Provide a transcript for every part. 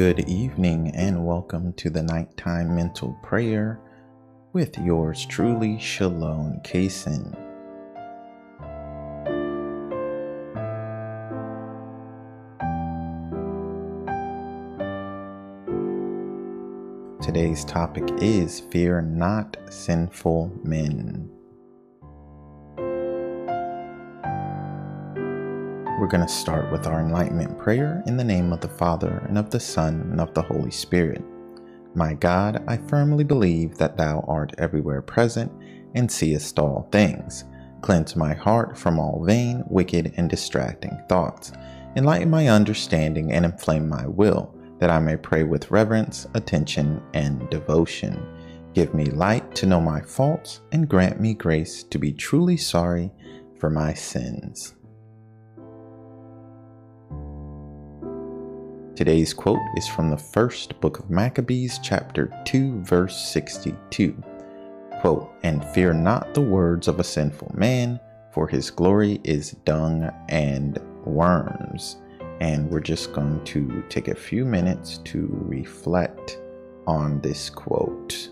Good evening and welcome to the nighttime mental prayer with yours truly, Shalone Cason. Today's topic is Fear Not Sinful Men. Going to start with our enlightenment prayer in the name of the Father, and of the Son, and of the Holy Spirit. My God, I firmly believe that Thou art everywhere present and seest all things. Cleanse my heart from all vain, wicked, and distracting thoughts. Enlighten my understanding and inflame my will, that I may pray with reverence, attention, and devotion. Give me light to know my faults, and grant me grace to be truly sorry for my sins. Today's quote is from the first book of Maccabees, chapter 2, verse 62. Quote, And fear not the words of a sinful man, for his glory is dung and worms. And we're just going to take a few minutes to reflect on this quote.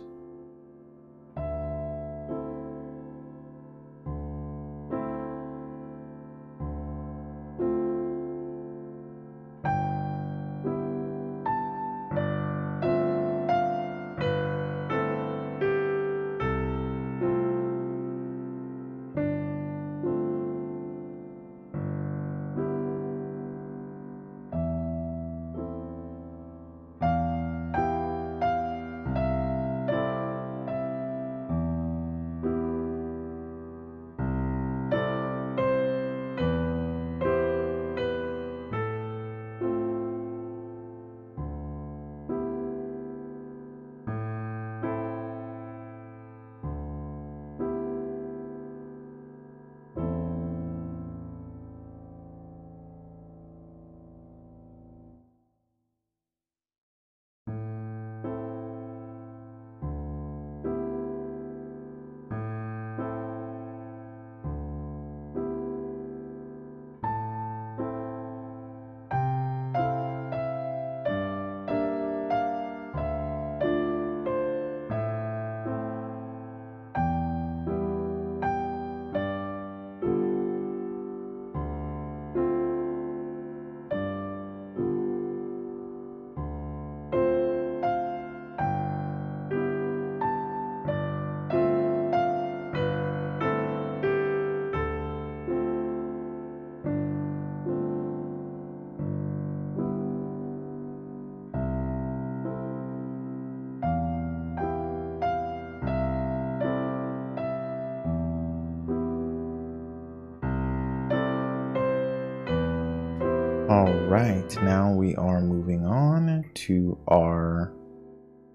Right, now we are moving on to our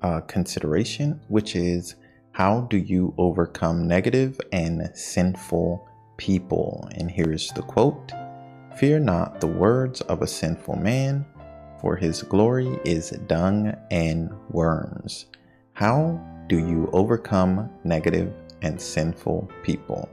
uh, consideration, which is how do you overcome negative and sinful people? And here's the quote Fear not the words of a sinful man, for his glory is dung and worms. How do you overcome negative and sinful people?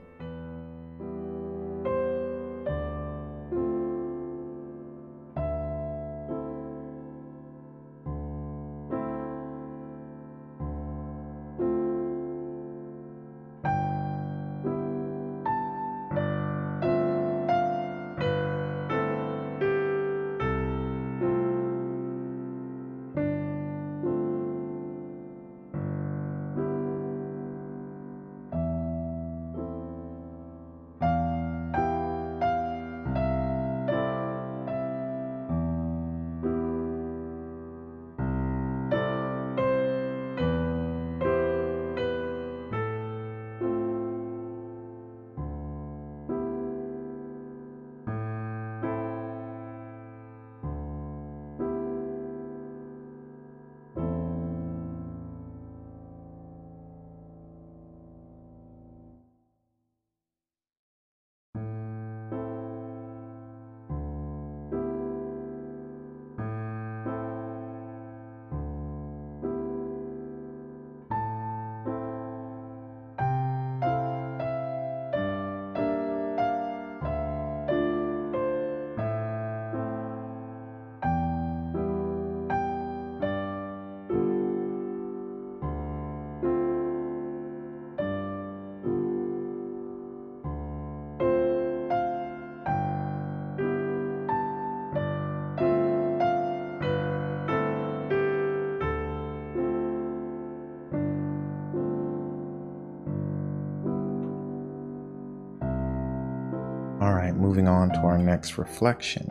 Moving on to our next reflection.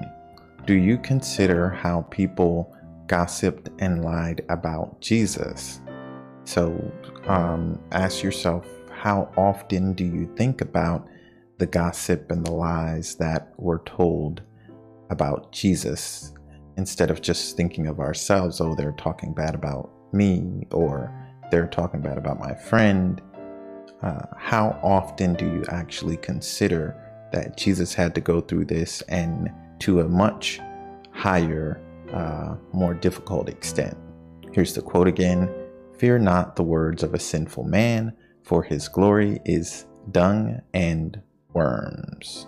Do you consider how people gossiped and lied about Jesus? So um, ask yourself how often do you think about the gossip and the lies that were told about Jesus instead of just thinking of ourselves? Oh, they're talking bad about me, or they're talking bad about my friend. Uh, how often do you actually consider that Jesus had to go through this and to a much higher, uh, more difficult extent? Here's the quote again Fear not the words of a sinful man, for his glory is dung and worms.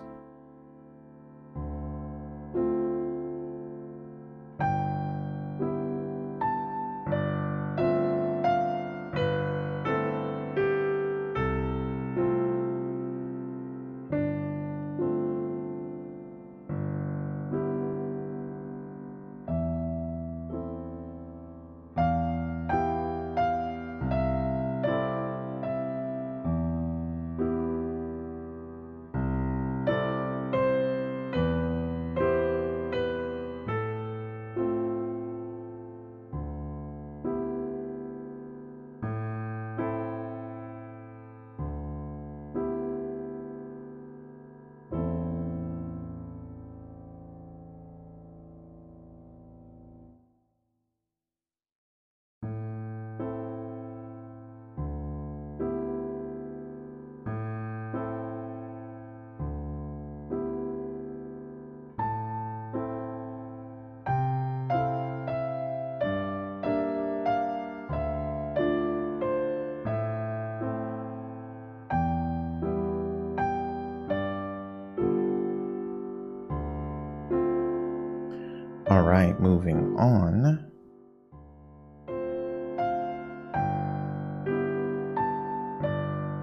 Right, moving on.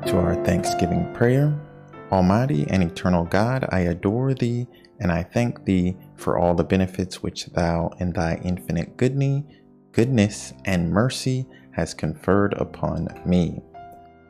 To our Thanksgiving prayer. Almighty and eternal God, I adore thee, and I thank thee for all the benefits which thou in thy infinite goodness and mercy has conferred upon me.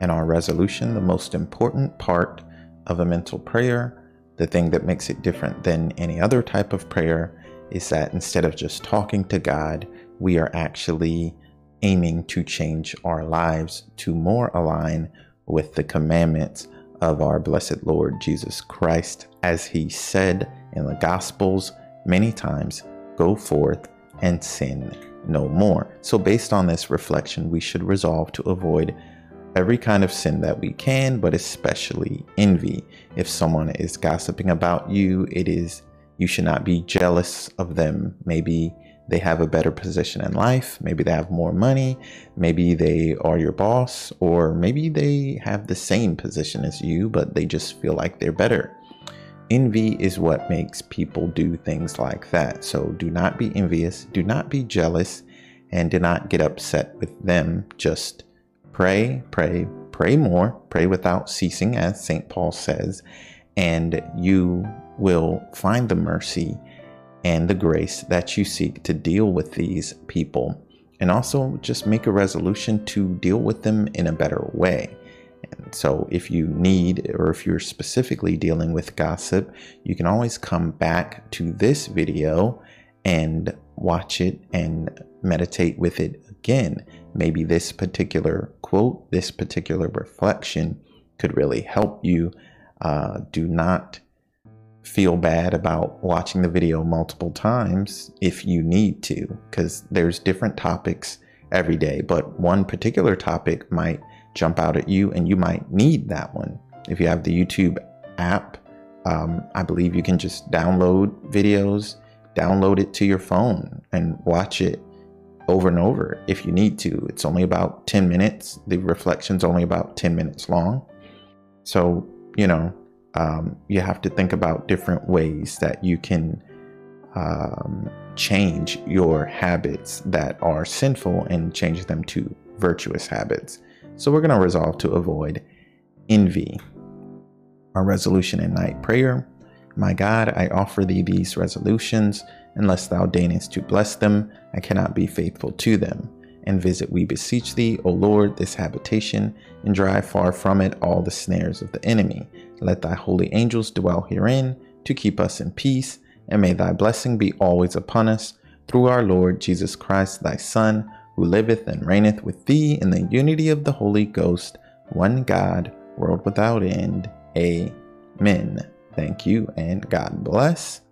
In our resolution, the most important part of a mental prayer, the thing that makes it different than any other type of prayer, is that instead of just talking to God, we are actually aiming to change our lives to more align with the commandments of our blessed Lord Jesus Christ, as he said in the Gospels many times go forth and sin no more. So, based on this reflection, we should resolve to avoid every kind of sin that we can, but especially envy. If someone is gossiping about you, it is you should not be jealous of them. Maybe they have a better position in life. Maybe they have more money. Maybe they are your boss, or maybe they have the same position as you, but they just feel like they're better. Envy is what makes people do things like that. So do not be envious, do not be jealous, and do not get upset with them. Just pray, pray, pray more, pray without ceasing, as St. Paul says, and you will find the mercy and the grace that you seek to deal with these people. And also just make a resolution to deal with them in a better way. And so, if you need, or if you're specifically dealing with gossip, you can always come back to this video and watch it and meditate with it again. Maybe this particular quote, this particular reflection could really help you. Uh, do not feel bad about watching the video multiple times if you need to, because there's different topics every day, but one particular topic might jump out at you and you might need that one. If you have the YouTube app, um, I believe you can just download videos, download it to your phone, and watch it over and over if you need to. It's only about 10 minutes. The reflection's only about 10 minutes long. So, you know, um, you have to think about different ways that you can um, change your habits that are sinful and change them to virtuous habits. So we're going to resolve to avoid envy. Our resolution and night prayer. My God, I offer thee these resolutions. Unless thou deignest to bless them, I cannot be faithful to them. And visit, we beseech thee, O Lord, this habitation, and drive far from it all the snares of the enemy. Let thy holy angels dwell herein to keep us in peace, and may thy blessing be always upon us, through our Lord Jesus Christ, thy Son, who liveth and reigneth with thee in the unity of the Holy Ghost, one God, world without end. Amen. Thank you, and God bless.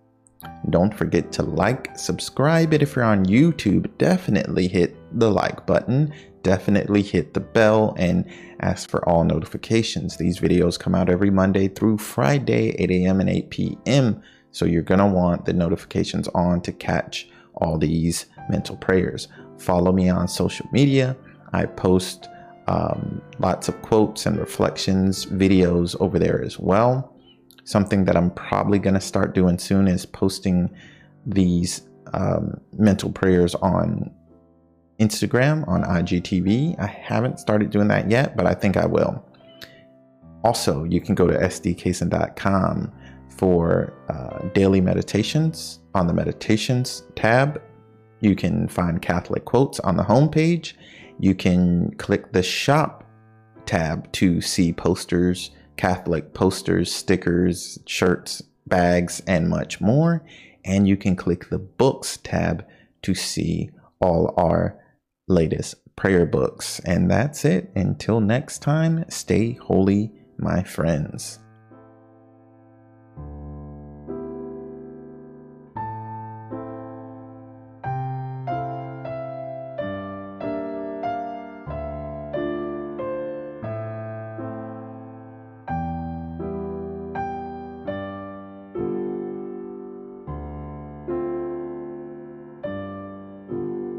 Don't forget to like, subscribe, and if you're on YouTube, definitely hit the like button, definitely hit the bell, and ask for all notifications. These videos come out every Monday through Friday, 8 a.m. and 8 p.m. So you're to want the notifications on to catch all these mental prayers. Follow me on social media. I post um, lots of quotes and reflections videos over there as well. Something that I'm probably going to start doing soon is posting these um, mental prayers on Instagram, on IGTV. I haven't started doing that yet, but I think I will. Also, you can go to sdcason.com for uh, daily meditations on the meditations tab. You can find Catholic quotes on the homepage. You can click the shop tab to see posters Catholic posters, stickers, shirts, bags, and much more. And you can click the books tab to see all our latest prayer books. And that's it. Until next time, stay holy, my friends.